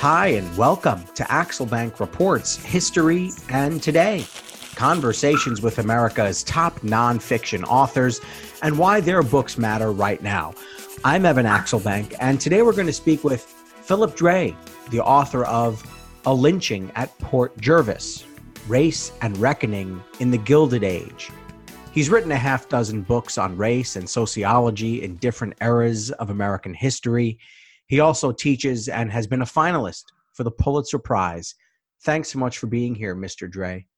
Hi, and welcome to Axelbank Reports History and Today. Conversations with America's top nonfiction authors and why their books matter right now. I'm Evan Axelbank, and today we're going to speak with Philip Dray, the author of A Lynching at Port Jervis Race and Reckoning in the Gilded Age. He's written a half dozen books on race and sociology in different eras of American history. He also teaches and has been a finalist for the Pulitzer Prize. Thanks so much for being here, Mr. Dray.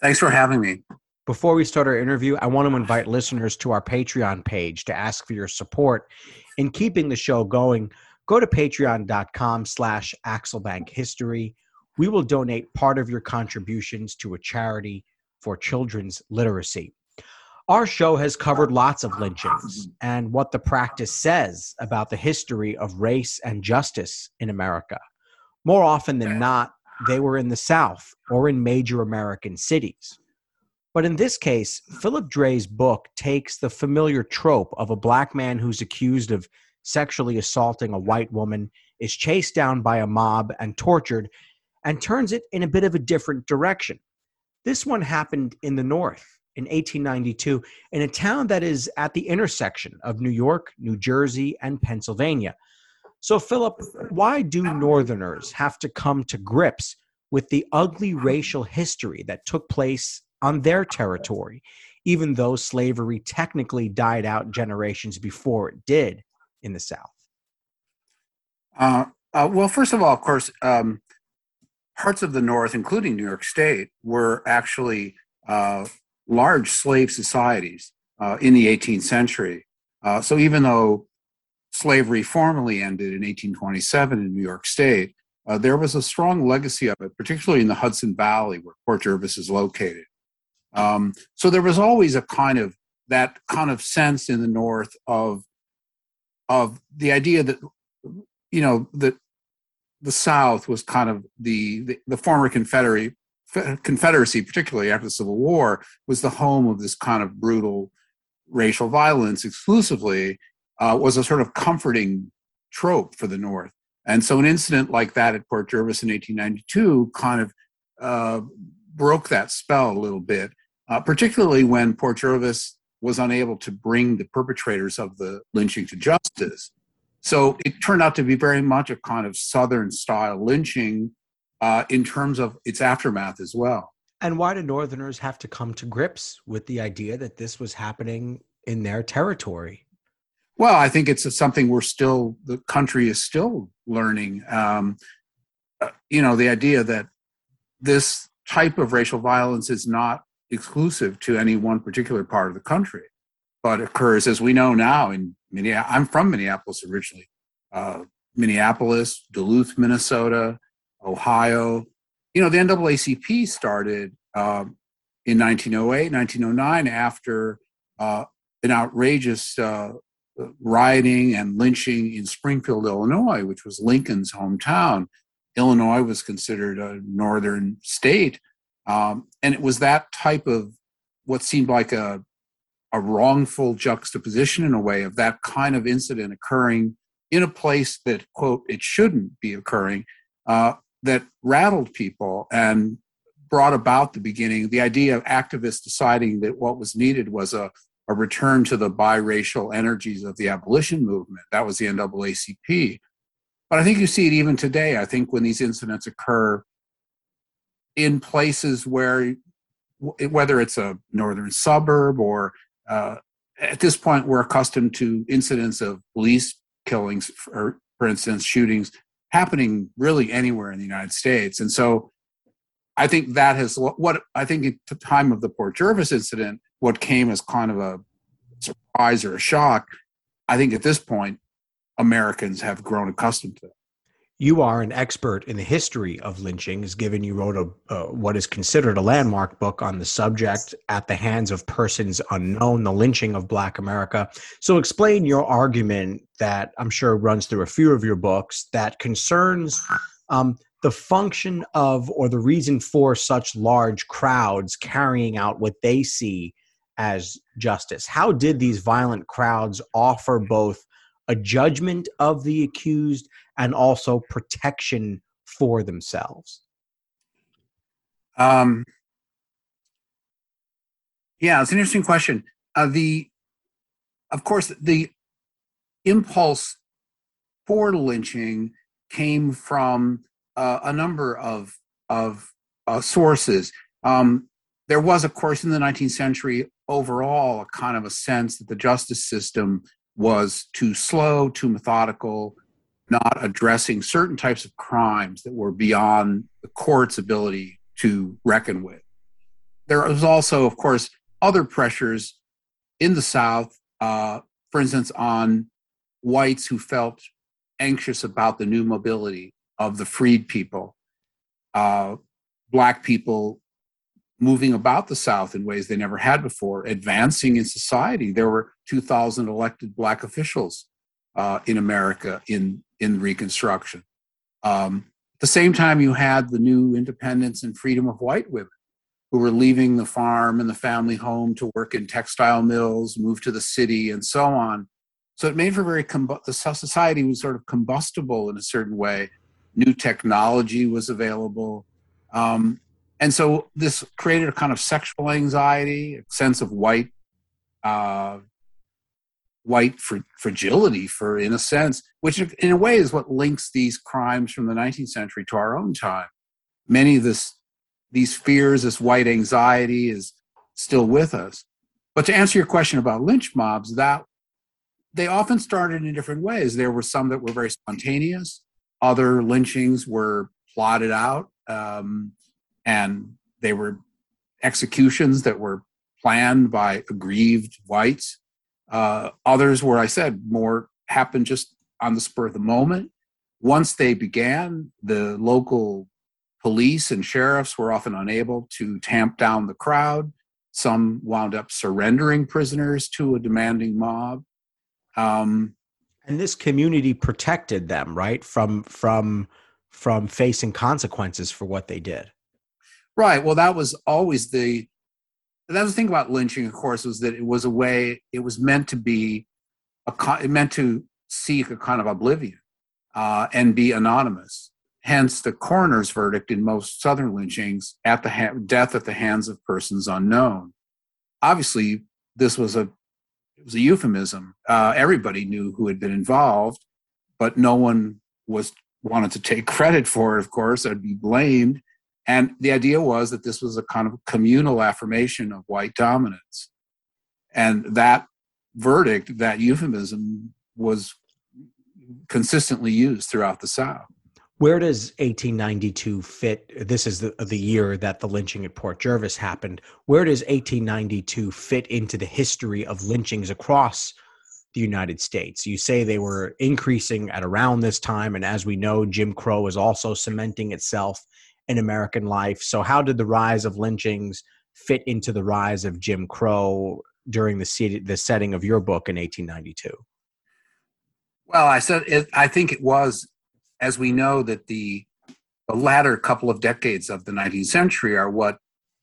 Thanks for having me. Before we start our interview, I want to invite listeners to our Patreon page to ask for your support in keeping the show going. Go to patreon.com slash Axelbank History. We will donate part of your contributions to a charity for children's literacy. Our show has covered lots of lynchings and what the practice says about the history of race and justice in America. More often than not, they were in the South or in major American cities. But in this case, Philip Dray's book takes the familiar trope of a black man who's accused of sexually assaulting a white woman, is chased down by a mob and tortured, and turns it in a bit of a different direction. This one happened in the North in 1892 in a town that is at the intersection of New York, New Jersey, and Pennsylvania. So, Philip, why do Northerners have to come to grips with the ugly racial history that took place on their territory, even though slavery technically died out generations before it did in the South? Uh, uh, well, first of all, of course, um, parts of the North, including New York State, were actually uh, large slave societies uh, in the 18th century. Uh, so even though slavery formally ended in 1827 in New York State, uh, there was a strong legacy of it, particularly in the Hudson Valley where Port Jervis is located. Um, so there was always a kind of that kind of sense in the North of of the idea that you know that the South was kind of the the, the former Confederate Confederacy, particularly after the Civil War, was the home of this kind of brutal racial violence exclusively, uh, was a sort of comforting trope for the North. And so an incident like that at Port Jervis in 1892 kind of uh, broke that spell a little bit, uh, particularly when Port Jervis was unable to bring the perpetrators of the lynching to justice. So it turned out to be very much a kind of Southern style lynching uh, in terms of its aftermath as well. And why do Northerners have to come to grips with the idea that this was happening in their territory? Well, I think it's something we're still, the country is still learning. Um, uh, you know, the idea that this type of racial violence is not exclusive to any one particular part of the country, but occurs, as we know now, in Minneapolis. I'm from Minneapolis originally. Uh, Minneapolis, Duluth, Minnesota, Ohio. You know, the NAACP started um, in 1908, 1909, after uh, an outrageous uh, rioting and lynching in Springfield, Illinois, which was Lincoln's hometown. Illinois was considered a northern state. Um, and it was that type of what seemed like a, a wrongful juxtaposition in a way of that kind of incident occurring in a place that, quote, it shouldn't be occurring, uh, that rattled people and brought about the beginning the idea of activists deciding that what was needed was a, a return to the biracial energies of the abolition movement. That was the NAACP. But I think you see it even today. I think when these incidents occur in places where, whether it's a northern suburb or uh, at this point, we're accustomed to incidents of police killings, for, for instance, shootings happening really anywhere in the United States. And so I think that has what I think at the time of the Port Jervis incident, what came as kind of a surprise or a shock, I think at this point, Americans have grown accustomed to it you are an expert in the history of lynchings, given you wrote a uh, what is considered a landmark book on the subject, "At the Hands of Persons Unknown: The Lynching of Black America." So, explain your argument that I'm sure runs through a few of your books that concerns um, the function of or the reason for such large crowds carrying out what they see as justice. How did these violent crowds offer both a judgment of the accused and also protection for themselves? Um, yeah, it's an interesting question. Uh, the, of course, the impulse for lynching came from uh, a number of of uh, sources. Um, there was, of course, in the 19th century, overall, a kind of a sense that the justice system was too slow, too methodical, not addressing certain types of crimes that were beyond the court's ability to reckon with. There was also, of course, other pressures in the South, uh, for instance, on whites who felt anxious about the new mobility of the freed people, uh, black people moving about the South in ways they never had before, advancing in society. There were 2,000 elected black officials uh, in America in, in Reconstruction. Um, at the same time, you had the new independence and freedom of white women who were leaving the farm and the family home to work in textile mills, move to the city, and so on. So it made for very the society was sort of combustible in a certain way. New technology was available, um, and so this created a kind of sexual anxiety, a sense of white, uh, white fr- fragility, for in a sense, which in a way is what links these crimes from the 19th century to our own time. Many of this, these fears, this white anxiety, is still with us. But to answer your question about lynch mobs, that they often started in different ways. There were some that were very spontaneous. Other lynchings were plotted out, um, and they were executions that were planned by aggrieved whites. Uh, others, where I said more happened just on the spur of the moment. Once they began, the local police and sheriffs were often unable to tamp down the crowd. Some wound up surrendering prisoners to a demanding mob. Um, and this community protected them, right, from from from facing consequences for what they did. Right. Well, that was always the that was the thing about lynching, of course, was that it was a way. It was meant to be a. It meant to seek a kind of oblivion uh, and be anonymous. Hence, the coroner's verdict in most southern lynchings at the ha- death at the hands of persons unknown. Obviously, this was a it was a euphemism. Uh, everybody knew who had been involved, but no one was wanted to take credit for it. Of course, I'd be blamed. And the idea was that this was a kind of communal affirmation of white dominance, and that verdict, that euphemism, was consistently used throughout the South. Where does 1892 fit? This is the, the year that the lynching at Port Jervis happened. Where does 1892 fit into the history of lynchings across the United States? You say they were increasing at around this time, and as we know, Jim Crow is also cementing itself in American life. So, how did the rise of lynchings fit into the rise of Jim Crow during the, the setting of your book in 1892? Well, I said it, I think it was as we know that the, the latter couple of decades of the 19th century are what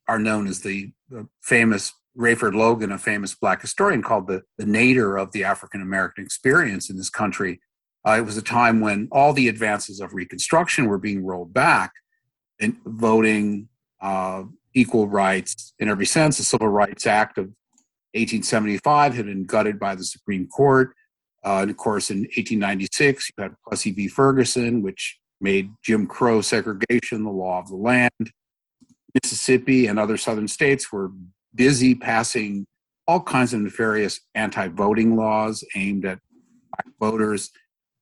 are known as the, the famous Rayford Logan, a famous black historian, called the, the nadir of the African American experience in this country. Uh, it was a time when all the advances of Reconstruction were being rolled back, voting, uh, equal rights in every sense. The Civil Rights Act of 1875 had been gutted by the Supreme Court. Uh, and of course, in 1896, you had Plessy v. Ferguson, which made Jim Crow segregation the law of the land. Mississippi and other southern states were busy passing all kinds of nefarious anti voting laws aimed at black voters.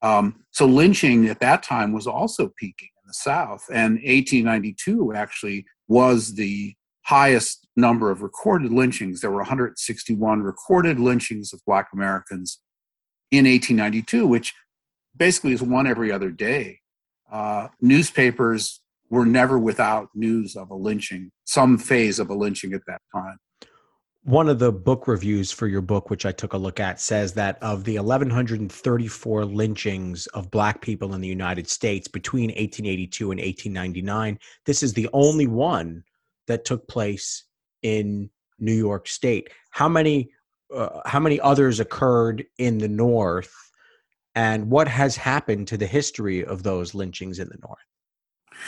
Um, so lynching at that time was also peaking in the South. And 1892 actually was the highest number of recorded lynchings. There were 161 recorded lynchings of Black Americans in 1892, which basically is one every other day. Uh, newspapers were never without news of a lynching, some phase of a lynching at that time. One of the book reviews for your book, which I took a look at, says that of the 1,134 lynchings of Black people in the United States between 1882 and 1899, this is the only one that took place in New York State. How many uh, how many others occurred in the north and what has happened to the history of those lynchings in the North?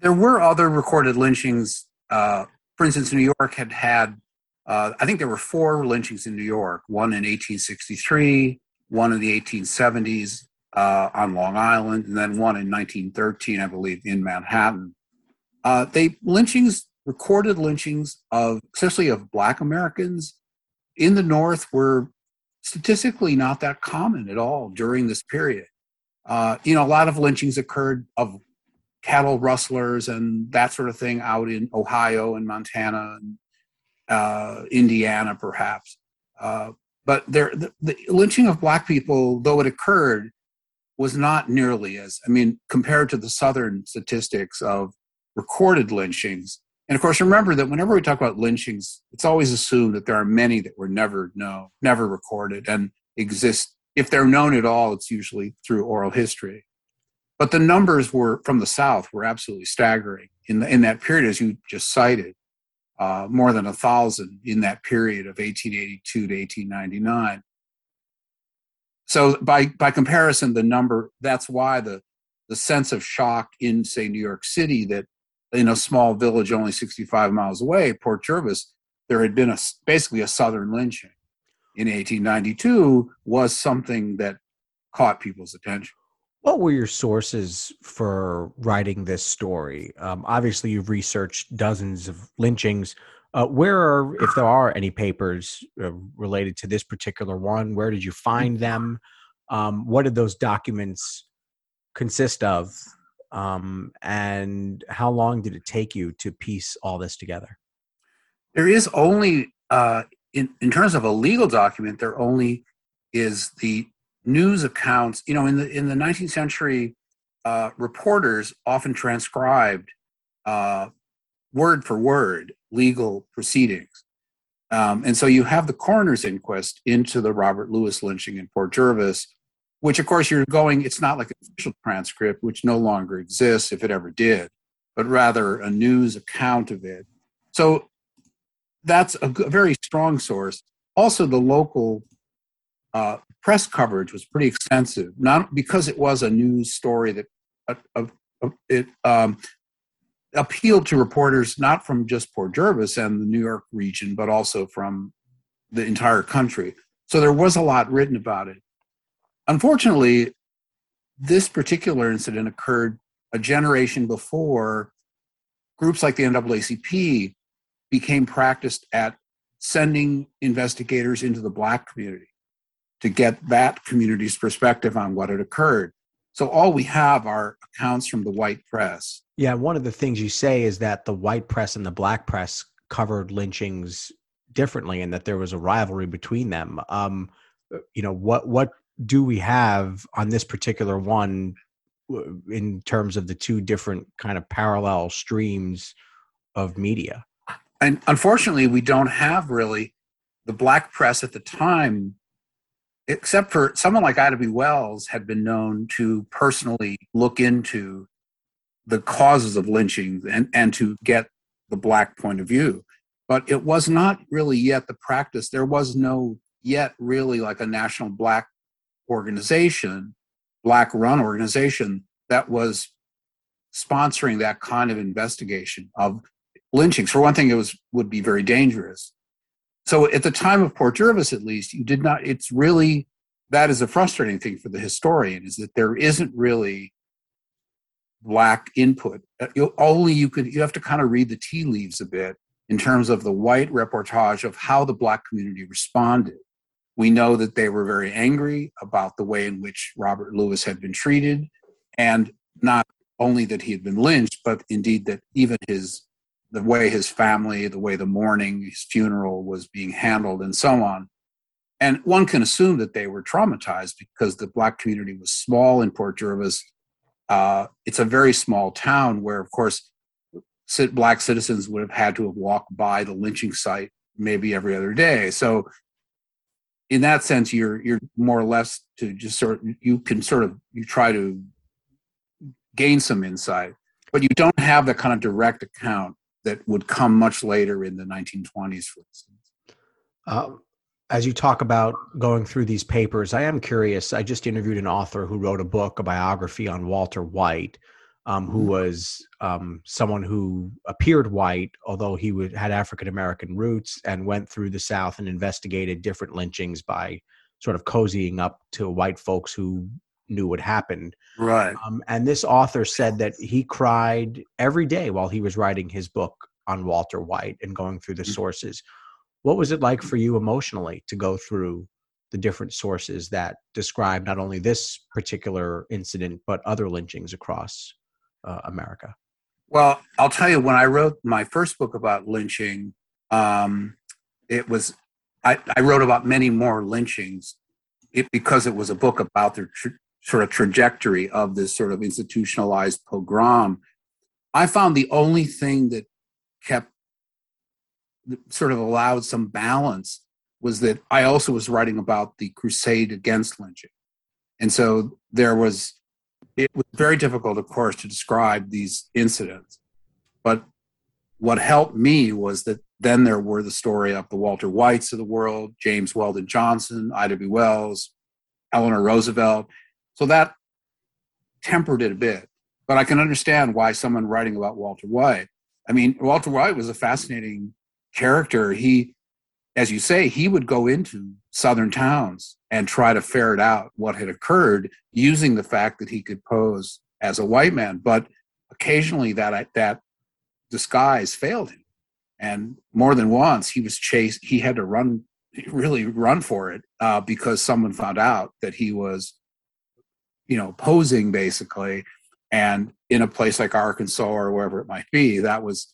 There were other recorded lynchings. Uh, for instance, New York had had, uh, I think there were four lynchings in New York one in 1863, one in the 1870s uh, on Long Island, and then one in 1913, I believe, in Manhattan. Uh, they lynchings, recorded lynchings of, especially of Black Americans in the North, were statistically not that common at all during this period. Uh, you know, a lot of lynchings occurred of cattle rustlers and that sort of thing out in Ohio and Montana and uh, Indiana, perhaps. Uh, but there, the, the, lynching of black people, though it occurred, was not nearly as, I mean, compared to the Southern statistics of recorded lynchings. And of course, remember that whenever we talk about lynchings, it's always assumed that there are many that were never known, never recorded, and exist. If they're known at all, it's usually through oral history. But the numbers were from the South were absolutely staggering in the, in that period, as you just cited, uh, more than a thousand in that period of 1882 to 1899. So by by comparison, the number that's why the the sense of shock in say New York City that in a small village only 65 miles away, Port Jervis, there had been a basically a southern lynching in 1892 was something that caught people's attention. What were your sources for writing this story? Um, obviously, you've researched dozens of lynchings. Uh, where are, if there are any papers uh, related to this particular one, where did you find them? Um, what did those documents consist of? Um, and how long did it take you to piece all this together? There is only, uh, in, in terms of a legal document, there only is the news accounts, you know, in the in the 19th century, uh, reporters often transcribed uh, word for word legal proceedings, um, and so you have the coroner's inquest into the Robert Lewis lynching in Port Jervis, which of course you're going. It's not like an official transcript, which no longer exists if it ever did, but rather a news account of it. So that's a, very strong source. Also, the local uh, press coverage was pretty extensive, not because it was a news story that uh, uh, it um, appealed to reporters not from just Port Jervis and the New York region, but also from the entire country. So there was a lot written about it. Unfortunately, this particular incident occurred a generation before groups like the NAACP became practiced at sending investigators into the black community to get that community's perspective on what had occurred. So all we have are accounts from the white press. Yeah, one of the things you say is that the white press and the black press covered lynchings differently, and that there was a rivalry between them. Um, you know, what what do we have on this particular one in terms of the two different kind of parallel streams of media? And unfortunately, we don't have really the black press at the time except for someone like Ida B. Wells had been known to personally look into the causes of lynching and, and to get the black point of view. But it was not really yet the practice. There was no yet really like a national black organization, black run organization that was sponsoring that kind of investigation of lynchings. For one thing, it was would be very dangerous so at the time of Port Jervis, at least, you did not. It's really that is a frustrating thing for the historian is that there isn't really black input. Uh, you only you could you have to kind of read the tea leaves a bit in terms of the white reportage of how the black community responded. We know that they were very angry about the way in which Robert Lewis had been treated, and not only that he had been lynched, but indeed that even his the way his family, the way the mourning, his funeral was being handled, and so on. And one can assume that they were traumatized because the black community was small in Port Jervis. Uh, it's a very small town where, of course, black citizens would have had to have walked by the lynching site maybe every other day. So, in that sense, you're you're more or less to just sort of, you can sort of you try to gain some insight, but you don't have the kind of direct account that would come much later in the 1920s, for instance. Uh, as you talk about going through these papers, I am curious. I just interviewed an author who wrote a book, a biography on Walter White, um, who mm-hmm. was um, someone who appeared white, although he would, had African American roots, and went through the South and investigated different lynchings by sort of cozying up to white folks who knew what happened. Right. Um, and this author said that he cried every day while he was writing his book on Walter White and going through the mm-hmm. sources. What was it like for you emotionally to go through the different sources that describe not only this particular incident but other lynchings across uh, America? Well, I'll tell you, when I wrote my first book about lynching, um, it was I, I, wrote about many more lynchings it, because it was a book about the tra- sort of trajectory of this sort of institutionalized pogrom. I found the only thing that kept sort of allowed some balance was that I also was writing about the crusade against lynching. And so there was, it was very difficult, of course, to describe these incidents. But what helped me was that then there were the story of the Walter Whites of the world, James Weldon Johnson, Ida B. Wells, Eleanor Roosevelt. So that tempered it a bit. But I can understand why someone writing about Walter White. I mean, Walter White was a fascinating character, he, as you say, he would go into southern towns and try to ferret out what had occurred using the fact that he could pose as a white man. But occasionally that that disguise failed him, and more than once he was chased. He had to run, really run for it, uh, because someone found out that he was, you know, posing basically. And in a place like Arkansas or wherever it might be, that was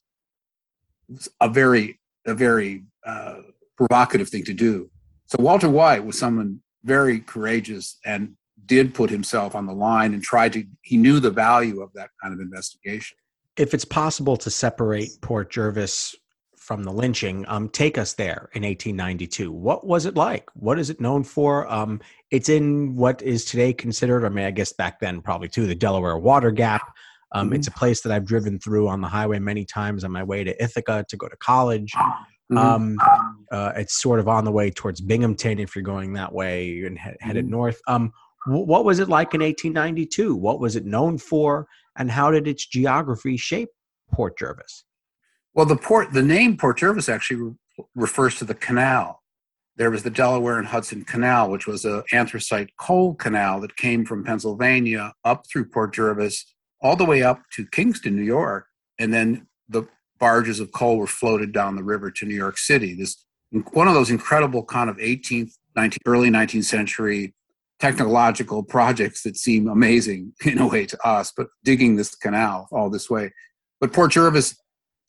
a very a very uh, provocative thing to do. So Walter White was someone very courageous and did put himself on the line and tried to. He knew the value of that kind of investigation. If it's possible to separate Port Jervis from the lynching, um, take us there in 1892. What was it like? What is it known for? Um, it's in what is today considered, I mean, I guess back then probably too, the Delaware Water Gap. Um, mm-hmm. It's a place that I've driven through on the highway many times on my way to Ithaca to go to college. Mm-hmm. Um, uh, it's sort of on the way towards Binghamton if you're going that way and he- headed mm-hmm. north. Um, w- what was it like in 1892? What was it known for, and how did its geography shape Port Jervis? Well, the port, the name Port Jervis actually re- refers to the canal. There was the Delaware and Hudson Canal, which was a anthracite coal canal that came from Pennsylvania up through Port Jervis all the way up to Kingston, New York, and then the barges of coal were floated down the river to New York City. This one of those incredible kind of 18th, 19th, early 19th century technological projects that seem amazing in a way to us, but digging this canal all this way. But Port Jervis,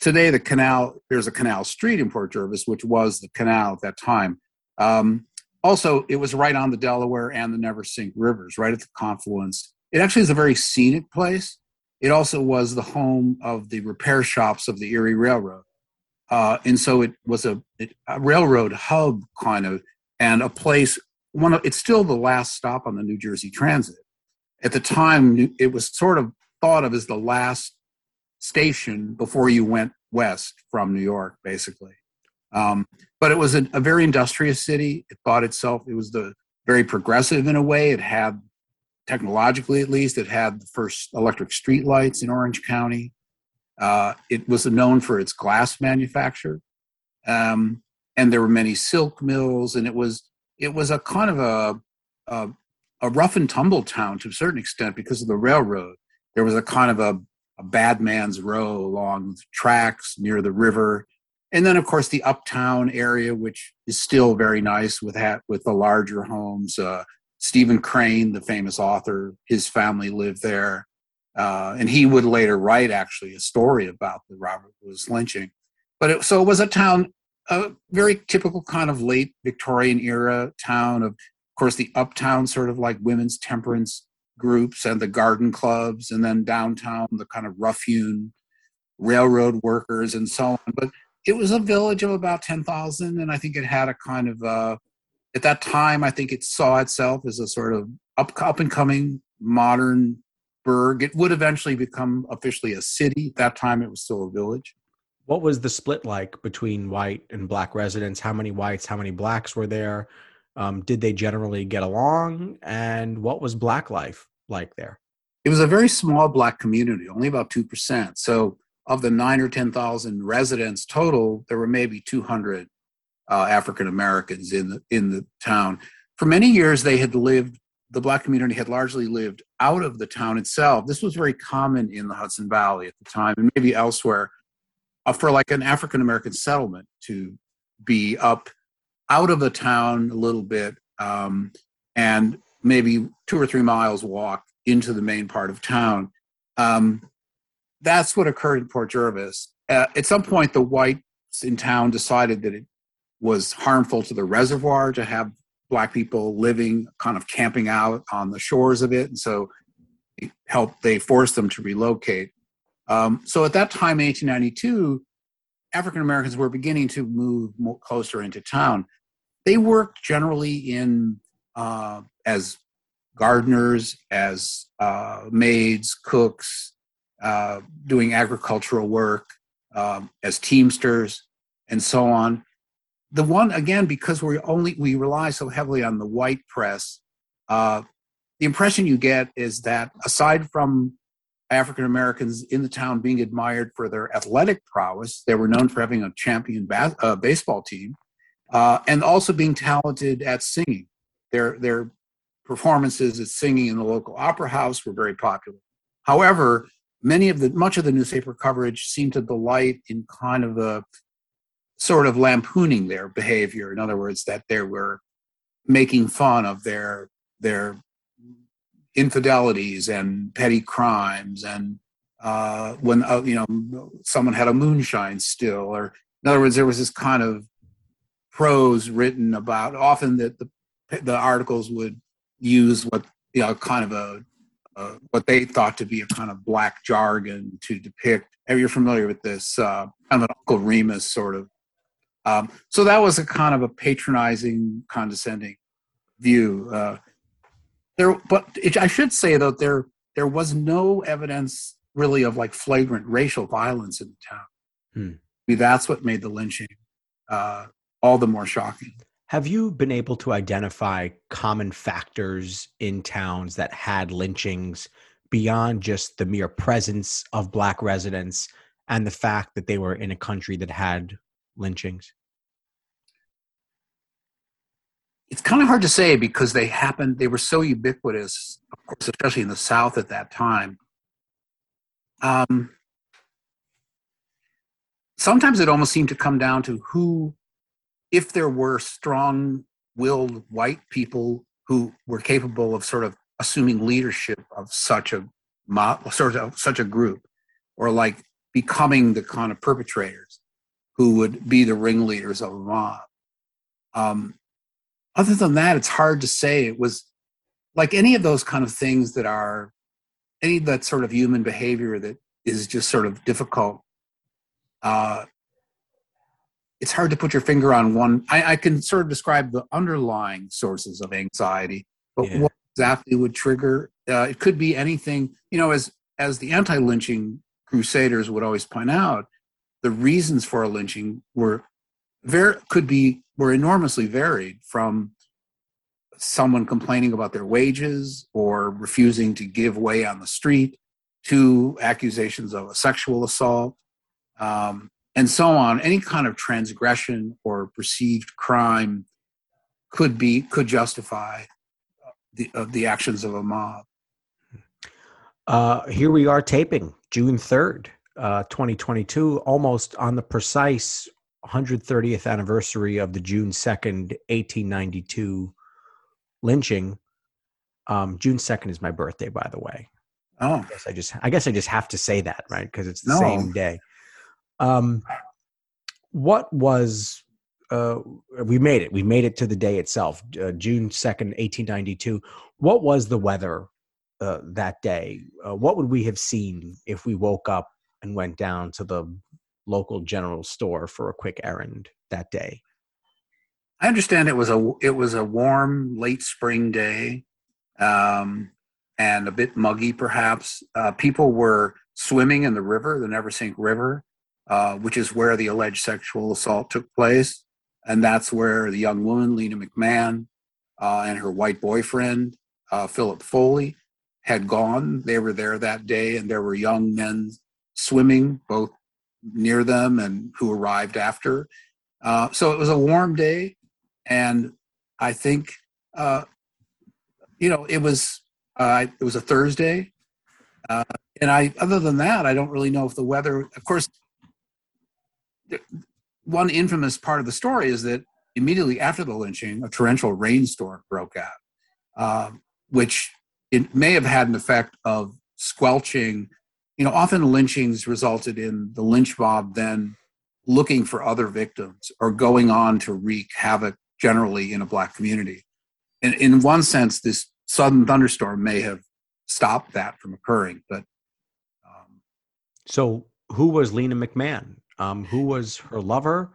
today the canal, there's a canal street in Port Jervis, which was the canal at that time. Um, also, it was right on the Delaware and the Neversink rivers, right at the confluence. It actually is a very scenic place. It also was the home of the repair shops of the Erie Railroad. Uh, and so it was a, a, railroad hub kind of, and a place. One of, it's still the last stop on the New Jersey Transit. At the time, it was sort of thought of as the last station before you went west from New York, basically. Um, but it was a, a, very industrious city. It thought itself it was the very progressive in a way. It had technologically at least, it had the first electric streetlights in Orange County. Uh, it was known for its glass manufacture, um, and there were many silk mills, and it was it was a kind of a, a, a rough and tumble town to a certain extent because of the railroad. There was a kind of a, a bad man's row along tracks near the river, and then of course the uptown area, which is still very nice with hat with the larger homes. Uh, Stephen Crane, the famous author, his family lived there. Uh, and he would later write actually a story about the Robert Lewis lynching. But it, so it was a town, a very typical kind of late Victorian era town of, of course, the uptown sort of like women's temperance groups and the garden clubs, and then downtown the kind of rough-hewn railroad workers and so on. But it was a village of about ten thousand, and I think it had a kind of uh, at that time, I think it saw itself as a sort of up, up and coming modern burg. It would eventually become officially a city. At that time, it was still a village. What was the split like between white and black residents? How many whites, how many blacks were there? Um, did they generally get along? And what was black life like there? It was a very small black community, only about 2%. So of the nine or 10,000 residents total, there were maybe 200 uh, African Americans in the, in the town. For many years, they had lived, the black community had largely lived out of the town itself. This was very common in the Hudson Valley at the time and maybe elsewhere uh, for like an African American settlement to be up out of the town a little bit um, and maybe two or three miles walk into the main part of town. Um, that's what occurred in Port Jervis. Uh, at some point, the whites in town decided that it was harmful to the reservoir to have black people living, kind of camping out on the shores of it, and so helped. They forced them to relocate. Um, so at that time, 1892, African Americans were beginning to move closer into town they worked generally in uh, as gardeners, as uh, maids, cooks, uh, doing agricultural work, um, as teamsters, and so on. The one again, because we only we rely so heavily on the white press, uh, the impression you get is that aside from African Americans in the town being admired for their athletic prowess, they were known for having a champion bas- uh, baseball team uh, and also being talented at singing. Their their performances at singing in the local opera house were very popular. However, many of the much of the newspaper coverage seemed to delight in kind of a sort of lampooning their behavior. In other words, that they were making fun of their their infidelities and petty crimes and uh, when uh, you know someone had a moonshine still or in other words there was this kind of prose written about often that the the articles would use what you know kind of a uh, what they thought to be a kind of black jargon to depict. You're familiar with this uh, kind of an Uncle Remus sort of. Um, so that was a kind of a patronizing, condescending view. Uh, there, but it, I should say though there there was no evidence really of like flagrant racial violence in the town. Hmm. I mean, that's what made the lynching uh, all the more shocking. Have you been able to identify common factors in towns that had lynchings beyond just the mere presence of black residents and the fact that they were in a country that had lynchings? It's kind of hard to say because they happened, they were so ubiquitous, of course, especially in the South at that time. Um, sometimes it almost seemed to come down to who if there were strong willed white people who were capable of sort of assuming leadership of such a sort of such a group or like becoming the kind of perpetrators who would be the ringleaders of a mob. Um, other than that it's hard to say. It was like any of those kind of things that are any of that sort of human behavior that is just sort of difficult uh, it's hard to put your finger on one. I, I can sort of describe the underlying sources of anxiety, but yeah. what exactly would trigger? Uh, it could be anything. You know, as as the anti-lynching crusaders would always point out, the reasons for a lynching were very could be were enormously varied from someone complaining about their wages or refusing to give way on the street to accusations of a sexual assault um, and so on. Any kind of transgression or perceived crime could be could justify the uh, the actions of a mob. Uh, here we are taping june 3rd uh, 2022 almost on the precise 130th anniversary of the june 2nd 1892 lynching. Um, june 2nd is my birthday by the way. Oh. I guess i just i guess i just have to say that right? Because it's the no. same day um, what was uh, we made it? We made it to the day itself, uh, June second, eighteen ninety two. What was the weather uh, that day? Uh, what would we have seen if we woke up and went down to the local general store for a quick errand that day? I understand it was a it was a warm late spring day, um, and a bit muggy perhaps. Uh, people were swimming in the river, the Neversink River, uh, which is where the alleged sexual assault took place. And that's where the young woman, Lena McMahon, uh, and her white boyfriend, uh, Philip Foley, had gone. They were there that day, and there were young men swimming both near them and who arrived after. Uh, so it was a warm day, and I think, uh, you know, it was it was a Thursday, uh, and I other than that, I don't really know if the weather. Of course, one infamous part of the story is that immediately after the lynching, a torrential rainstorm broke out, uh, which it may have had an effect of squelching. You know, often lynchings resulted in the lynch mob then looking for other victims or going on to wreak havoc generally in a black community. And in one sense, this sudden thunderstorm may have stopped that from occurring. But um, so, who was Lena McMahon? Um, who was her lover?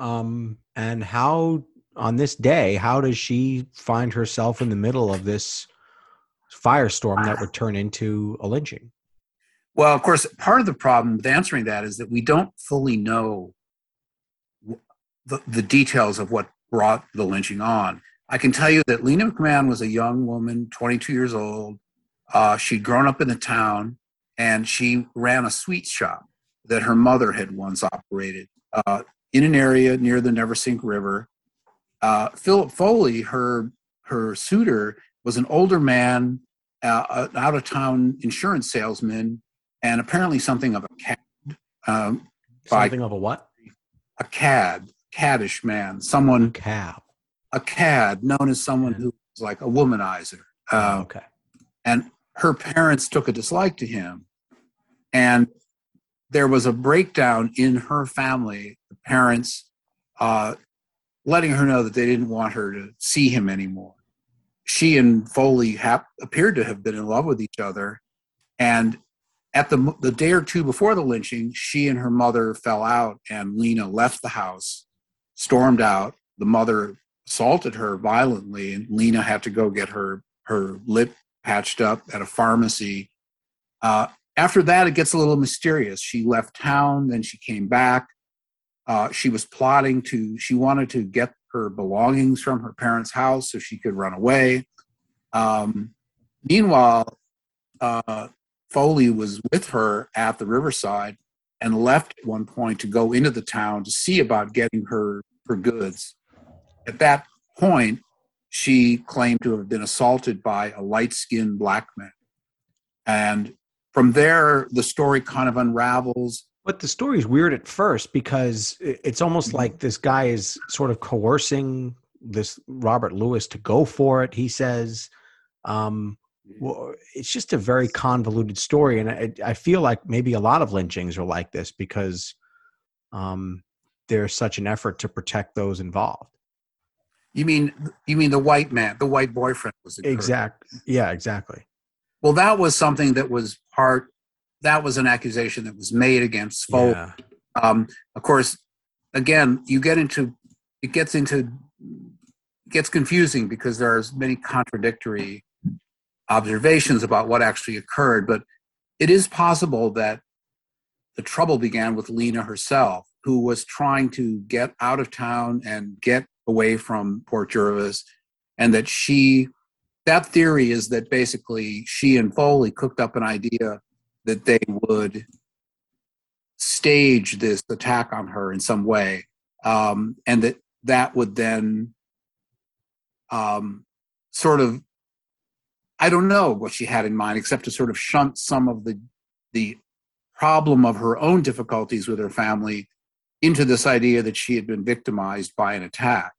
Um, and how, on this day, how does she find herself in the middle of this firestorm that would turn into a lynching? Well, of course, part of the problem with answering that is that we don't fully know the, the details of what brought the lynching on. I can tell you that Lena McMahon was a young woman, 22 years old. Uh, she'd grown up in the town and she ran a sweet shop that her mother had once operated uh, in an area near the Neversink River. Uh, Philip Foley, her her suitor, was an older man, uh, an out of town insurance salesman, and apparently something of a cad. Um, something by, of a what? A cad, caddish man, someone cab, a cad, known as someone who was like a womanizer. Uh, okay. And her parents took a dislike to him, and there was a breakdown in her family. The parents uh, letting her know that they didn't want her to see him anymore. She and Foley appeared to have been in love with each other, and at the the day or two before the lynching, she and her mother fell out, and Lena left the house, stormed out. The mother assaulted her violently, and Lena had to go get her her lip patched up at a pharmacy. Uh, after that, it gets a little mysterious. She left town, then she came back. Uh, she was plotting to, she wanted to get her belongings from her parents' house so she could run away. Um, meanwhile, uh, Foley was with her at the riverside and left at one point to go into the town to see about getting her her goods. At that point, she claimed to have been assaulted by a light skinned black man. And from there, the story kind of unravels. But the story is weird at first because it's almost mm-hmm. like this guy is sort of coercing this Robert Lewis to go for it. He says, um, well, it's just a very convoluted story. And I, I, feel like maybe a lot of lynchings are like this because um, there's such an effort to protect those involved. You mean you mean the white man, the white boyfriend was exactly yeah, exactly. Well, that was something that was part. That was an accusation that was made against Folk. Yeah. Um, of course, again, you get into it gets into gets confusing because there's many contradictory observations about what actually occurred. But it is possible that the trouble began with Lena herself, who was trying to get out of town and get away from Port Jervis, and that she that theory is that basically she and Foley cooked up an idea that they would stage this attack on her in some way, um, and that that would then um, sort of I don't know what she had in mind, except to sort of shunt some of the the problem of her own difficulties with her family into this idea that she had been victimized by an attack.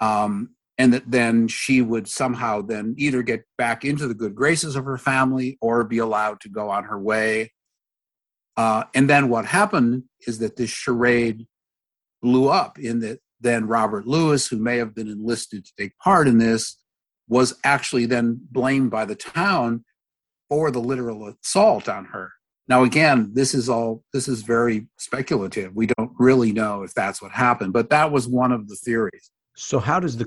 Um, and that then she would somehow then either get back into the good graces of her family or be allowed to go on her way. Uh, and then what happened is that this charade blew up in that then Robert Lewis, who may have been enlisted to take part in this, was actually then blamed by the town for the literal assault on her. Now, again, this is all this is very speculative. We don't really know if that's what happened, but that was one of the theories. So, how does the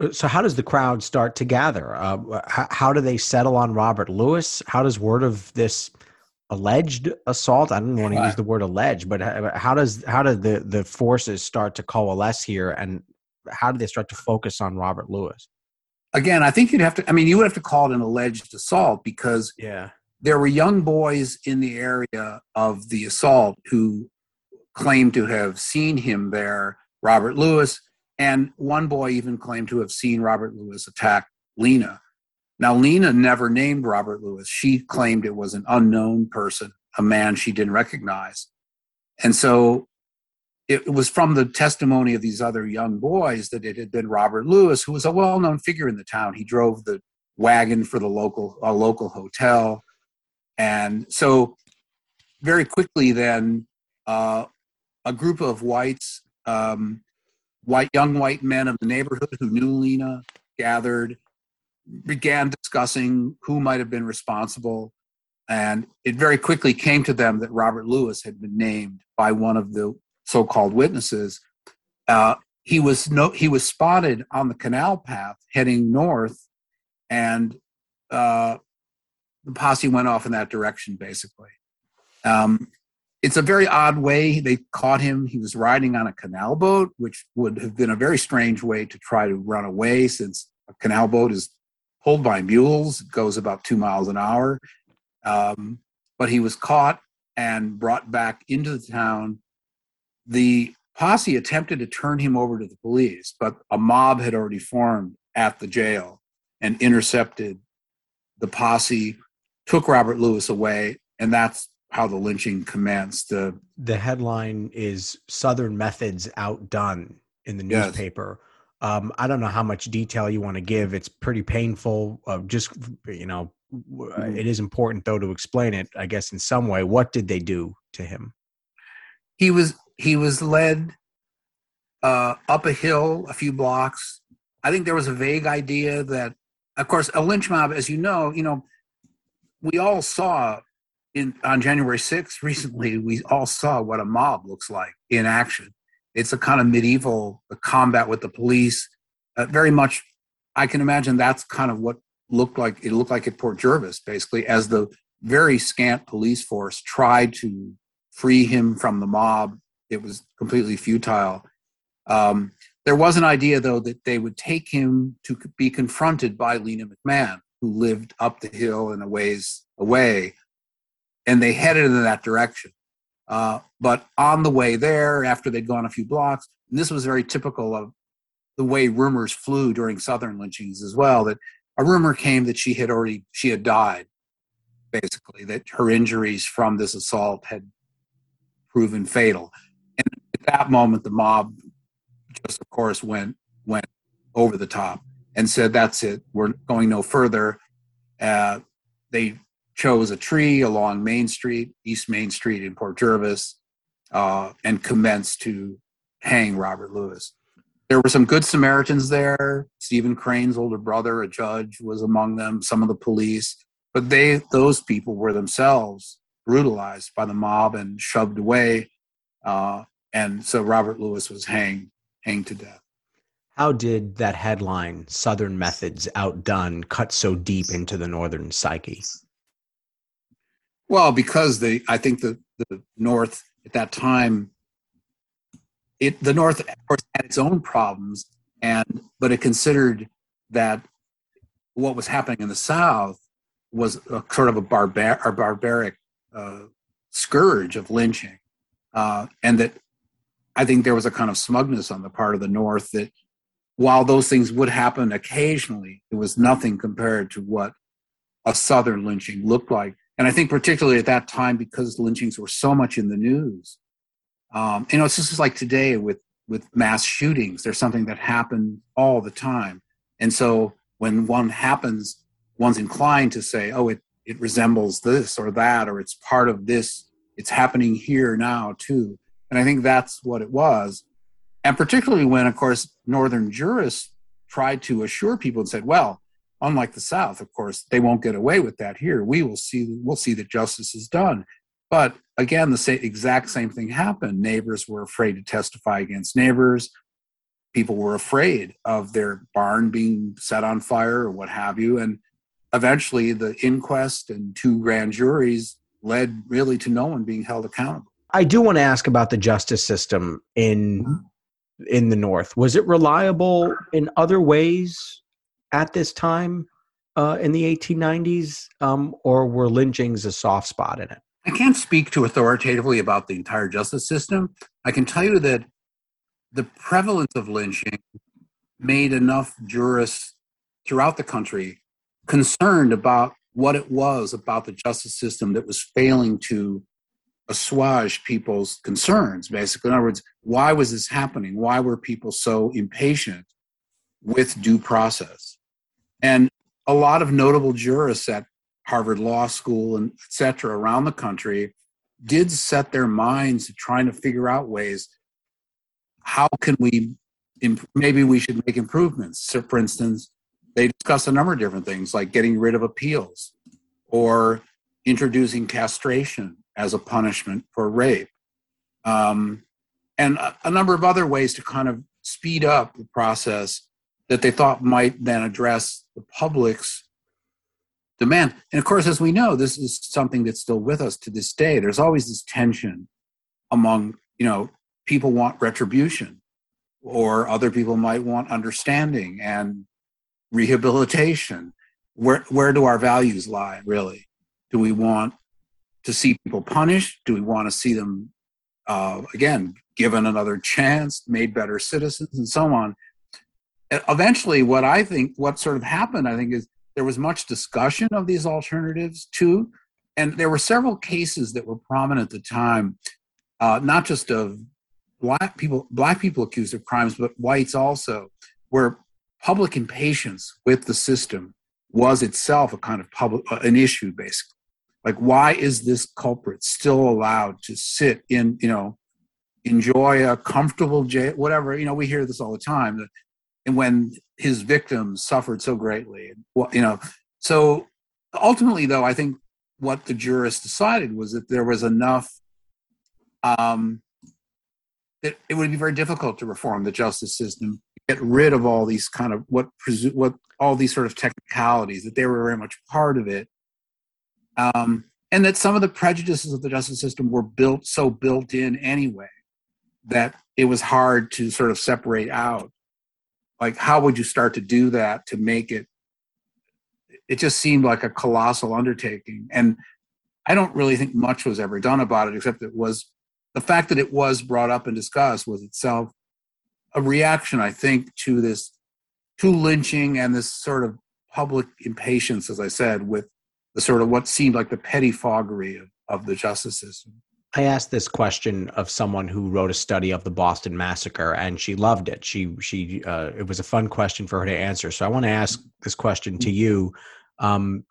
Uh, so how does the crowd start to gather? Uh, how, how, do they settle on Robert Lewis? How does word of this alleged assault. I don't want to use the word alleged, but uh, uh, how does how do the the forces start to coalesce here, and how do they start to focus on Robert Lewis? Again, I think you'd have to. I mean, you would have to call it an alleged assault because yeah, there were young boys in the area of the assault who claimed to have seen him there, Robert Lewis, and one boy even claimed to have seen Robert Lewis attack Lena. Now, Lena never named Robert Lewis. She claimed it was an unknown person, a man she didn't recognize. And so it was from the testimony of these other young boys that it had been Robert Lewis, who was a well known figure in the town. He drove the wagon for the local, a local hotel. And so, very quickly, then, uh, a group of whites, um, white young white men of the neighborhood who knew Lena, gathered began discussing who might have been responsible. And it very quickly came to them that Robert Lewis had been named by one of the so-called witnesses. Uh, he was no, he was spotted on the canal path heading north, and uh, the posse went off in that direction. Basically, um, it's a very odd way they caught him. He was riding on a canal boat, which would have been a very strange way to try to run away, since a canal boat is pulled by mules, goes about two miles an hour. Um, but he was caught and brought back into the town. The posse attempted to turn him over to the police, but a mob had already formed at the jail and intercepted the posse, took Robert Lewis away, and that's how the lynching commenced. Uh, the headline is Southern Methods Outdone in the newspaper. Yes. Um, I don't know how much detail you want to give. It's pretty painful. Uh, just you know, mm-hmm. it is important though to explain it. I guess in some way, what did they do to him? He was he was led uh, up a hill a few blocks. I think there was a vague idea that, of course, a lynch mob, as you know, you know, we all saw in on January 6th recently. We all saw what a mob looks like in action it's a kind of medieval combat with the police. Uh, very much, I can imagine that's kind of what looked like. It looked like at Port Jervis, basically, as the very scant police force tried to free him from the mob. It was completely futile. Um, there was an idea, though, that they would take him to be confronted by Lena McMahon, who lived up the hill and a ways away, and they headed in that direction. Uh, but on the way there, after they'd gone a few blocks, and this was very typical of the way rumors flew during Southern lynchings as well, that a rumor came that she had already she had died, basically, that her injuries from this assault had proven fatal. And at that moment, the mob just, of course, went went over the top and said, "That's it. We're going no further." Uh, they chose a tree along Main Street, East Main Street in Port Jervis, uh, and commenced to hang Robert Lewis. There were some good Samaritans there. Stephen Crane's older brother, a judge, was among them. Some of the police, but they those people were themselves brutalized by the mob and shoved away. Uh, and so Robert Lewis was hanged hanged to death. How did that headline, Southern Methods Outdone, cut so deep into the Northern psyche? Well, because the I think the the North at that time, it the North of course had its own problems, and but it considered that what was happening in the South was a, sort of a, barbar- a barbaric uh, scourge of lynching, uh, and that I think there was a kind of smugness on the part of the North that while those things would happen occasionally, it was nothing compared to what a Southern lynching looked like and I think particularly at that time because lynchings were so much in the news. Um, you know, it's just like today with with mass shootings. There's something that happens all the time, and so when one happens, one's inclined to say, "Oh, it it resembles this or that, or it's part of this. It's happening here now too." And I think that's what it was. And particularly when, of course, northern jurists tried to assure people and said, "Well, unlike the South, of course, they won't get away with that here. We will see we'll see that justice is done. But again, the same, exact same thing happened. Neighbors were afraid to testify against neighbors. People were afraid of their barn being set on fire or what have you. And eventually, the inquest and two grand juries led really to no one being held accountable. I do want to ask about the justice system in mm-hmm. in the North. Was it reliable in other ways at this time uh, in the 1890s, um, or were lynchings a soft spot in it? I can't speak too authoritatively about the entire justice system. I can tell you that the prevalence of lynching made enough jurists throughout the country concerned about what it was about the justice system that was failing to assuage people's concerns, basically. In other words, why was this happening? Why were people so impatient with due process? And a lot of notable jurists at Harvard Law School and et cetera around the country did set their minds to trying to figure out ways how can we imp- maybe we should make improvements. So for instance they discussed a number of different things like getting rid of appeals or introducing castration as a punishment for rape. Um, and a, a number of other ways to kind of speed up the process that they thought might then address the public's demand. And of course, as we know, this is something that's still with us to this day. There's always this tension among, you know, people want retribution, or other people might want understanding and rehabilitation. Where where do our values lie, really? Do we want to see people punished? Do we want to see them uh, again given another chance, made better citizens, and so on? Eventually, what I think, what sort of happened, I think, is there was much discussion of these alternatives too, and there were several cases that were prominent at the time, uh, not just of black people, black people accused of crimes, but whites also, where public impatience with the system was itself a kind of public uh, an issue, basically. Like, why is this culprit still allowed to sit in, you know, enjoy a comfortable jail, whatever? You know, we hear this all the time. That, when his victims suffered so greatly. You know, so ultimately, though, I think what the jurists decided was that there was enough um, that it would be very difficult to reform the justice system, get rid of all these kind of what what all these sort of technicalities that they were very much part of it, um, and that some of the prejudices of the justice system were built so built in anyway that it was hard to sort of separate out like how would you start to do that to make it it just seemed like a colossal undertaking. And i don't really think much was ever done about it except it was the fact that it was brought up and discussed was itself a reaction i think to this to lynching and this sort of public impatience as i said with the sort of what seemed like the pettifoggery of, of the justice system I asked this question of someone who wrote a study of the Boston Massacre, and she loved it. She she uh, it was a fun question for her to answer. So I want to ask this question to you, um,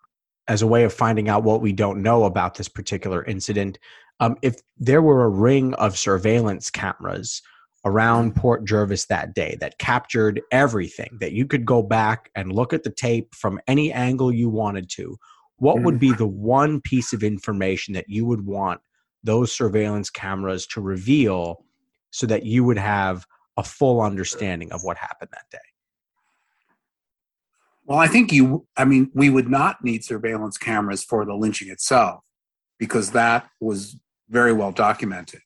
as a way of finding out what we don't know about this particular incident. Um, if there were a ring of surveillance cameras around Port Jervis that day that captured everything, that you could go back and look at the tape from any angle you wanted to, what would mm. be the one piece of information that you would want? Those surveillance cameras to reveal so that you would have a full understanding of what happened that day? Well, I think you, I mean, we would not need surveillance cameras for the lynching itself because that was very well documented.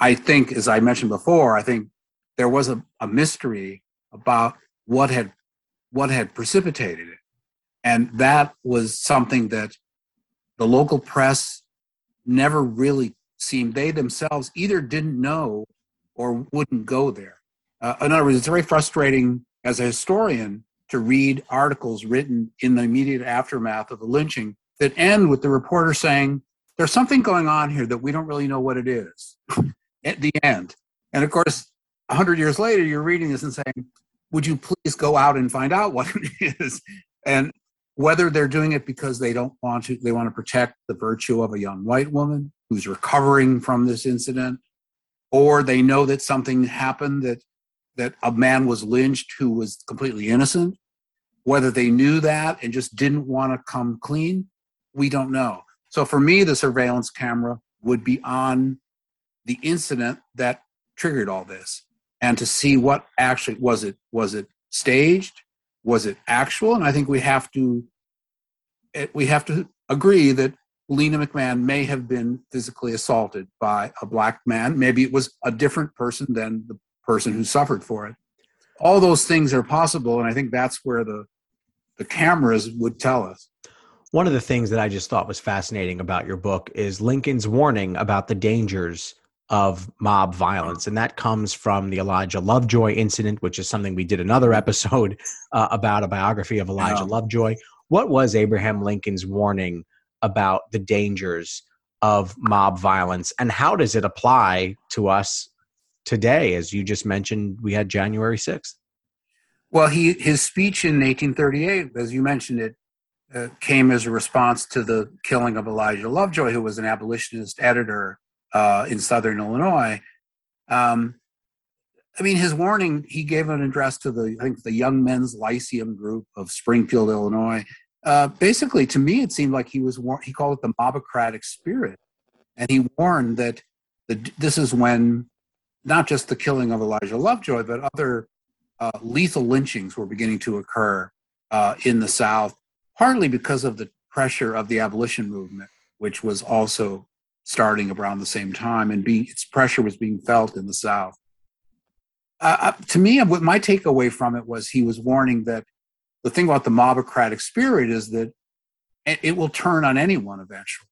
I think, as I mentioned before, I think there was a, a mystery about what had what had precipitated it. And that was something that the local press never really seemed they themselves either didn't know or wouldn't go there. Uh, in other words, it's very frustrating as a historian to read articles written in the immediate aftermath of the lynching that end with the reporter saying, There's something going on here that we don't really know what it is at the end. And of course, 100 years later, you're reading this and saying, Would you please go out and find out what it is? And whether they're doing it because they don't want to they want to protect the virtue of a young white woman who's recovering from this incident or they know that something happened that that a man was lynched who was completely innocent whether they knew that and just didn't want to come clean we don't know. So for me the surveillance camera would be on the incident that triggered all this and to see what actually was it was it staged was it actual? And I think we have to eh, we have to agree that Lena McMahon may have been physically assaulted by a black man. Maybe it was a different person than the person who suffered for it. All those things are possible, and I think that's where the the cameras would tell us. One of the things that I just thought was fascinating about your book is Lincoln's warning about the dangers of mob violence. And that comes from the Elijah Lovejoy incident, which is something we did another episode uh, about a biography of Elijah. Lovejoy. What was Abraham Lincoln's warning about the dangers of mob violence and how does it apply to us today? As you just mentioned, we had January 6th. Well, he his speech in 1838, as you mentioned it, uh, came as a response to the killing of Elijah Lovejoy, who was an abolitionist editor uh, in Southern Illinois. Um, I mean, his warning, he gave an address to the, I think, the Young Men's Lyceum group of Springfield, Illinois. Uh, basically, to me, it seemed like he was, war- he called it the mobocratic spirit. And he warned that the, this is when not just the killing of Elijah Lovejoy, but other uh, lethal lynchings were beginning to occur uh, in the South, partly because of the pressure of the abolition movement, which was also starting around the same time, and being its pressure was being felt in the South. Uh, to me, what my takeaway from it was he was warning that the thing about the mobocratic spirit is that it will turn on anyone eventually.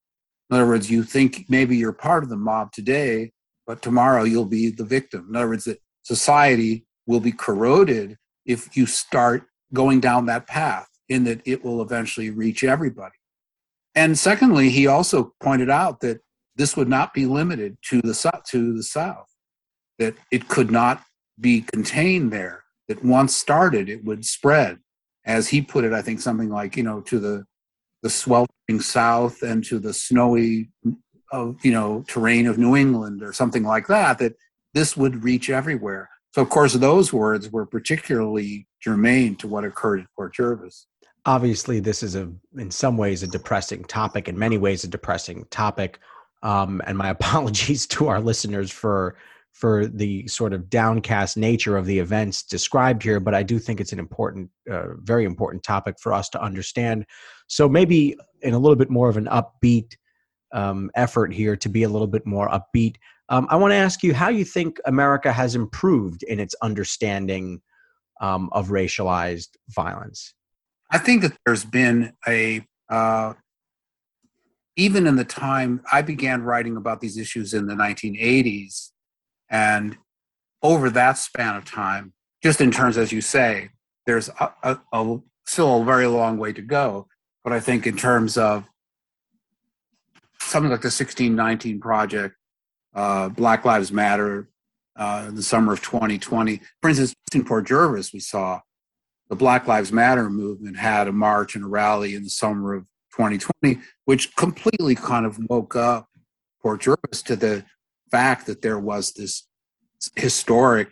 In other words, you think maybe you're part of the mob today, but tomorrow you'll be the victim. In other words, that society will be corroded if you start going down that path, in that it will eventually reach everybody. And secondly, he also pointed out that this would not be limited to the to the south that it could not be contained there that once started it would spread as he put it i think something like you know to the the sweltering south and to the snowy of you know terrain of new england or something like that that this would reach everywhere. So of course those words were particularly germane to what occurred at port jervis. Obviously this is a in some ways a depressing topic in many ways a depressing topic um, and my apologies to our listeners for for the sort of downcast nature of the events described here but i do think it's an important uh, very important topic for us to understand. So maybe in a little bit more of an upbeat um, effort here to be a little bit more upbeat um, i want to ask you how you think america has improved in its understanding um, of racialized violence. I think that there's been a uh, even in the time I began writing about these issues in the 1980s, and over that span of time, just in terms, as you say, there's a, a, a, still a very long way to go. But I think in terms of something like the 1619 Project, uh, Black Lives Matter, uh, in the summer of 2020, for instance, in Port Jervis, we saw the Black Lives Matter movement had a march and a rally in the summer of 2020, which completely kind of woke up Port Jervis to the fact that there was this historic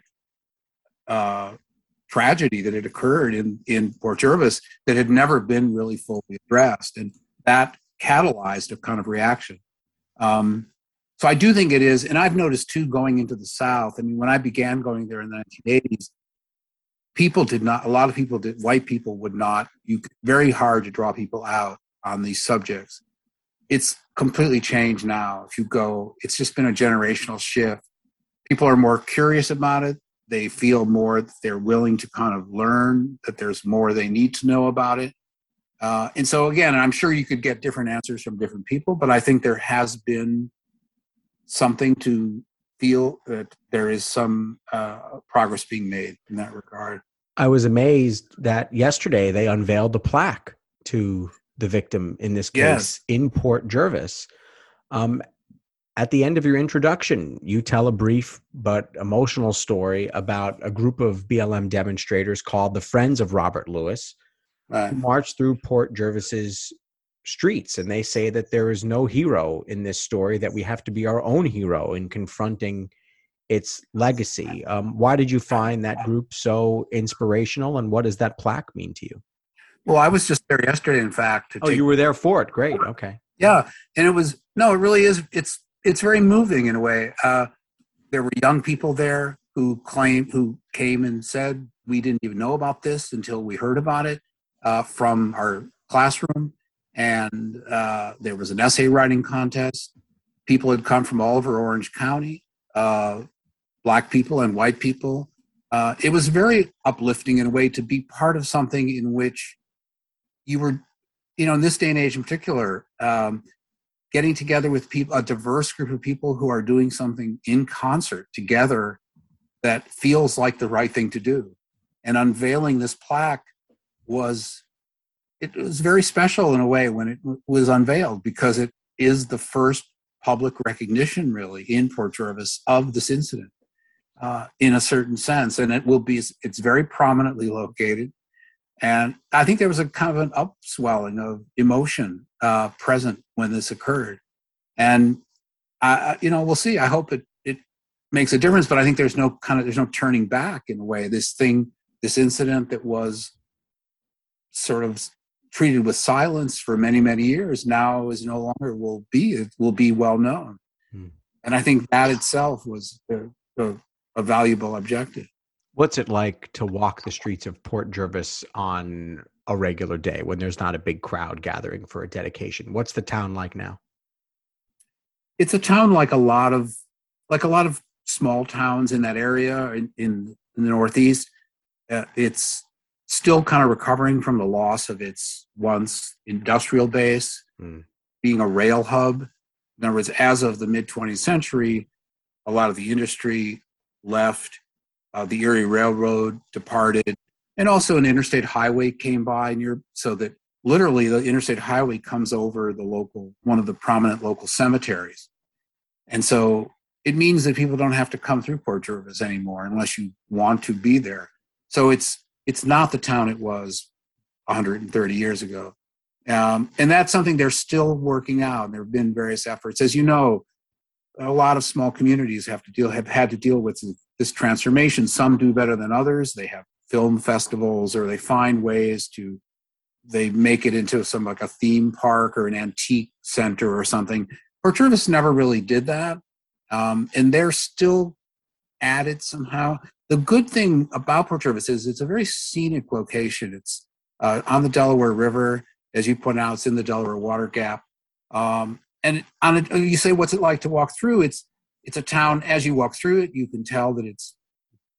uh, tragedy that had occurred in, in Port Jervis that had never been really fully addressed. And that catalyzed a kind of reaction. Um, so I do think it is, and I've noticed too going into the South. I mean, when I began going there in the 1980s, people did not. A lot of people did. White people would not. You very hard to draw people out on these subjects. It's completely changed now. If you go, it's just been a generational shift. People are more curious about it. They feel more that they're willing to kind of learn that there's more they need to know about it. Uh, and so, again, I'm sure you could get different answers from different people, but I think there has been something to feel that there is some uh, progress being made in that regard. I was amazed that yesterday they unveiled the plaque to the victim in this case yes. in Port Jervis. Um, at the end of your introduction, you tell a brief but emotional story about a group of BLM demonstrators called the Friends of Robert Lewis right. who marched through Port Jervis's streets. And they say that there is no hero in this story, that we have to be our own hero in confronting its legacy. Um, why did you find that group so inspirational, and what does that plaque mean to you? Well, I was just there yesterday, in fact. oh, you were there for it. Great. Okay. Yeah, and it was no, it really is. It's it's very moving in a way. Uh, there were young people there who claim who came and said we didn't even know about this until we heard about it uh, from our classroom, and uh, there was an essay writing contest. People had come from all over Orange County, uh, black people and white people. Uh, it was very uplifting in a way to be part of something in which you were, you know, in this day and age in particular, um, getting together with people, a diverse group of people who are doing something in concert together that feels like the right thing to do. And unveiling this plaque was it was very special in a way when it was unveiled because it is the first public recognition really in Port Jervis of this incident uh, in a certain sense and it will be it's very prominently located and I think there was a kind of an upswelling of emotion uh, present when this occurred. And I, you know we'll see. I hope it it makes a difference but I think there's no kind of there's no turning back in a way. This thing this incident that was sort of treated with silence for many many years now is no longer will be it will be well known. Hmm. and i think that itself was a, a, a, valuable objective what's it like to walk the streets of port jervis on a regular day when there's not a big crowd gathering for a dedication what's the town like now it's a town like a lot of like a lot of small towns in that area in, in, in the northeast uh, it's still kind of recovering from the loss of its once industrial base, mm. being a rail hub. In other words, as of the mid 20th century, a lot of the industry left, uh, the Erie Railroad departed, and also an interstate highway came by near, so that literally the interstate highway comes over the local, one of the prominent local cemeteries. And so it means that people don't have to come through Port Jervis anymore unless you want to be there. So it's it's not the town it was 130 years ago. Um, and that's something they're still working out. There have been various efforts. As you know, a lot of small communities have to deal have had to deal with this transformation. Some do better than others. They have film festivals or they find ways to they make it into some like a theme park or an antique center or something. Port Jervis never really did that. Um, and they're still at it somehow the good thing about Port Jervis is it's a very scenic location. It's uh, on the Delaware River, as you point out, it's in the Delaware Water Gap. Um, and on a, you say, what's it like to walk through? It's it's a town. As you walk through it, you can tell that it's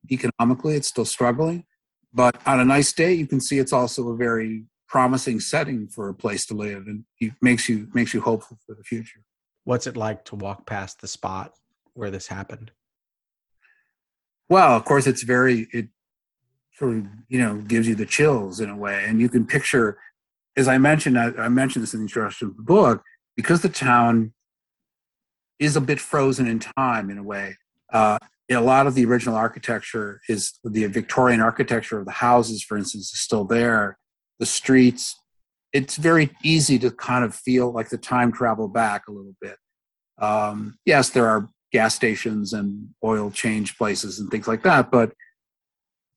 economically it's still struggling, but on a nice day, you can see it's also a very promising setting for a place to live, and it makes you makes you hopeful for the future. What's it like to walk past the spot where this happened? Well, of course, it's very it sort of you know gives you the chills in a way, and you can picture, as I mentioned, I, I mentioned this in the introduction of the book, because the town is a bit frozen in time in a way. Uh, a lot of the original architecture is the Victorian architecture of the houses, for instance, is still there. The streets, it's very easy to kind of feel like the time travel back a little bit. Um, yes, there are gas stations and oil change places and things like that. But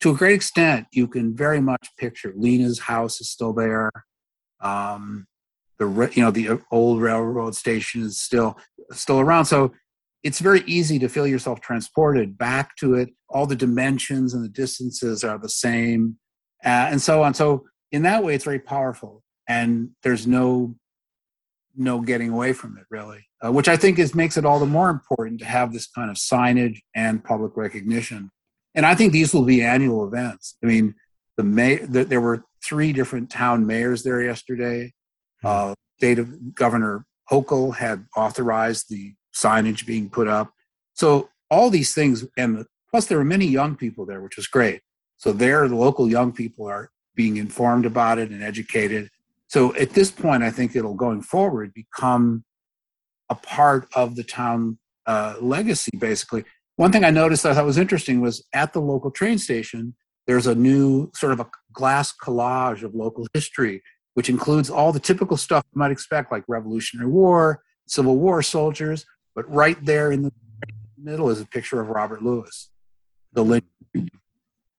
to a great extent, you can very much picture Lena's house is still there. Um, the you know the old railroad station is still still around. So it's very easy to feel yourself transported back to it. All the dimensions and the distances are the same, uh, and so on. So in that way, it's very powerful, and there's no no getting away from it really uh, which i think is makes it all the more important to have this kind of signage and public recognition and i think these will be annual events i mean the may the, there were three different town mayors there yesterday. Uh, state of governor hochul had authorized the signage being put up. So all these things and plus there were many young people there which was great. So there the local young people are being informed about it and educated. So at this point, I think it'll going forward become a part of the town uh, legacy, basically. One thing I noticed that I thought was interesting was at the local train station, there's a new sort of a glass collage of local history, which includes all the typical stuff you might expect, like Revolutionary War, Civil War soldiers. But right there in the middle is a picture of Robert Lewis, the Lincoln.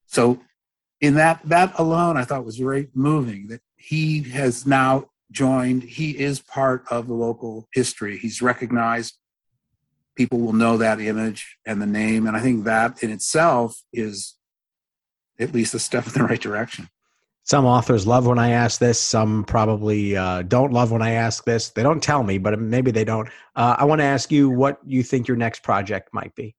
So in that that alone, I thought was very moving. That he has now joined, he is part of the local history. He's recognized. People will know that image and the name. And I think that in itself is at least a step in the right direction. Some authors love when I ask this. Some probably uh, don't love when I ask this. They don't tell me, but maybe they don't. Uh, I want to ask you what you think your next project might be.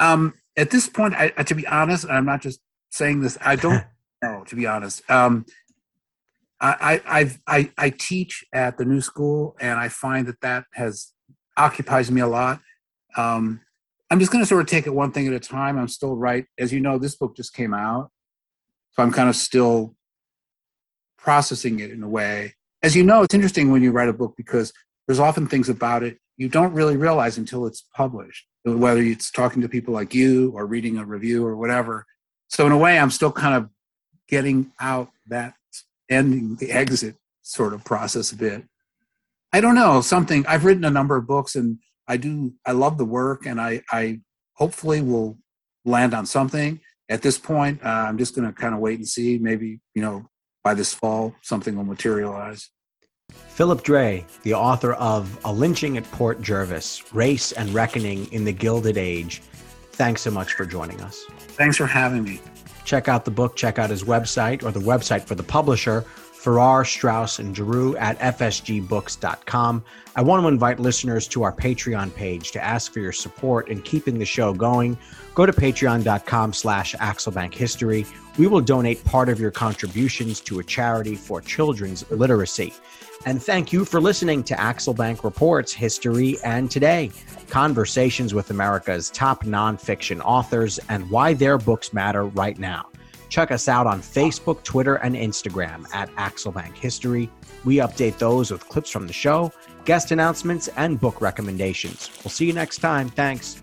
Um, at this point, I, to be honest, I'm not just saying this. I don't know, to be honest. Um, I, I, I, I teach at the new school, and I find that that has occupies me a lot. Um, I'm just going to sort of take it one thing at a time. I'm still right, as you know, this book just came out, so I'm kind of still processing it in a way. As you know, it's interesting when you write a book because there's often things about it you don't really realize until it's published, whether it's talking to people like you or reading a review or whatever. So in a way, I'm still kind of getting out that ending the exit sort of process a bit. I don't know something. I've written a number of books, and I do. I love the work, and I, I hopefully will land on something. At this point, uh, I'm just going to kind of wait and see. Maybe you know by this fall something will materialize. Philip Dray, the author of A Lynching at Port Jervis Race and Reckoning in the Gilded Age, thanks so much for joining us. Thanks for having me. Check out the book, check out his website or the website for the publisher, Farrar, Straus, and Giroux at fsgbooks.com. I want to invite listeners to our Patreon page to ask for your support in keeping the show going. Go to patreon.com slash axelbankhistory. We will donate part of your contributions to a charity for children's literacy. And thank you for listening to Axel Bank Reports History and Today conversations with America's top nonfiction authors and why their books matter right now. Check us out on Facebook, Twitter, and Instagram at Axel Bank History. We update those with clips from the show, guest announcements, and book recommendations. We'll see you next time. Thanks.